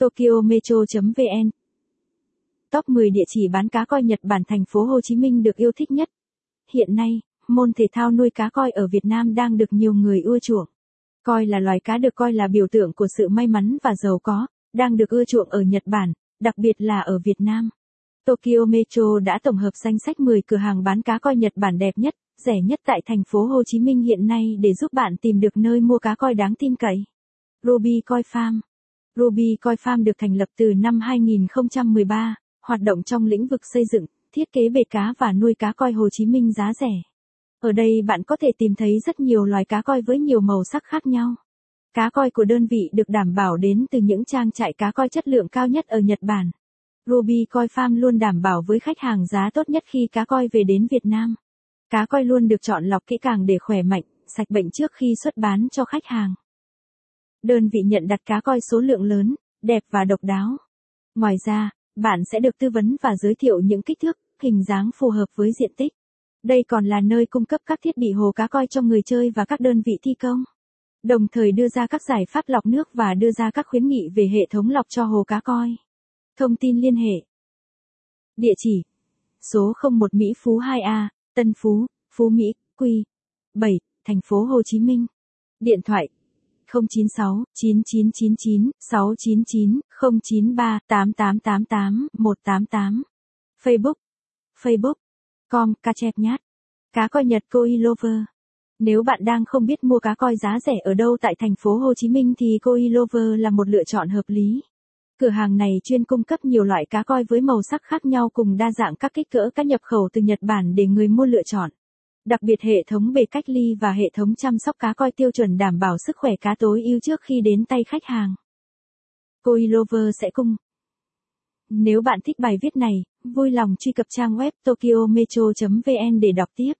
tokyometro.vn Top 10 địa chỉ bán cá coi Nhật Bản thành phố Hồ Chí Minh được yêu thích nhất. Hiện nay, môn thể thao nuôi cá coi ở Việt Nam đang được nhiều người ưa chuộng. Coi là loài cá được coi là biểu tượng của sự may mắn và giàu có, đang được ưa chuộng ở Nhật Bản, đặc biệt là ở Việt Nam. Tokyo Metro đã tổng hợp danh sách 10 cửa hàng bán cá coi Nhật Bản đẹp nhất, rẻ nhất tại thành phố Hồ Chí Minh hiện nay để giúp bạn tìm được nơi mua cá coi đáng tin cậy. Ruby Coi Farm Ruby Coi Farm được thành lập từ năm 2013, hoạt động trong lĩnh vực xây dựng, thiết kế bể cá và nuôi cá coi Hồ Chí Minh giá rẻ. Ở đây bạn có thể tìm thấy rất nhiều loài cá coi với nhiều màu sắc khác nhau. Cá coi của đơn vị được đảm bảo đến từ những trang trại cá coi chất lượng cao nhất ở Nhật Bản. Ruby Coi Farm luôn đảm bảo với khách hàng giá tốt nhất khi cá coi về đến Việt Nam. Cá coi luôn được chọn lọc kỹ càng để khỏe mạnh, sạch bệnh trước khi xuất bán cho khách hàng. Đơn vị nhận đặt cá coi số lượng lớn, đẹp và độc đáo. Ngoài ra, bạn sẽ được tư vấn và giới thiệu những kích thước, hình dáng phù hợp với diện tích. Đây còn là nơi cung cấp các thiết bị hồ cá coi cho người chơi và các đơn vị thi công. Đồng thời đưa ra các giải pháp lọc nước và đưa ra các khuyến nghị về hệ thống lọc cho hồ cá coi. Thông tin liên hệ. Địa chỉ. Số 01 Mỹ Phú 2A, Tân Phú, Phú Mỹ, Quy. 7, thành phố Hồ Chí Minh. Điện thoại 096 9999 699 093 8888 188. Facebook. Facebook. Com ca chép nhát. Cá coi Nhật Koi Lover. Nếu bạn đang không biết mua cá coi giá rẻ ở đâu tại thành phố Hồ Chí Minh thì Koi Lover là một lựa chọn hợp lý. Cửa hàng này chuyên cung cấp nhiều loại cá coi với màu sắc khác nhau cùng đa dạng các kích cỡ cá nhập khẩu từ Nhật Bản để người mua lựa chọn. Đặc biệt hệ thống bể cách ly và hệ thống chăm sóc cá coi tiêu chuẩn đảm bảo sức khỏe cá tối ưu trước khi đến tay khách hàng. Koi Lover sẽ cung. Nếu bạn thích bài viết này, vui lòng truy cập trang web tokyometro.vn để đọc tiếp.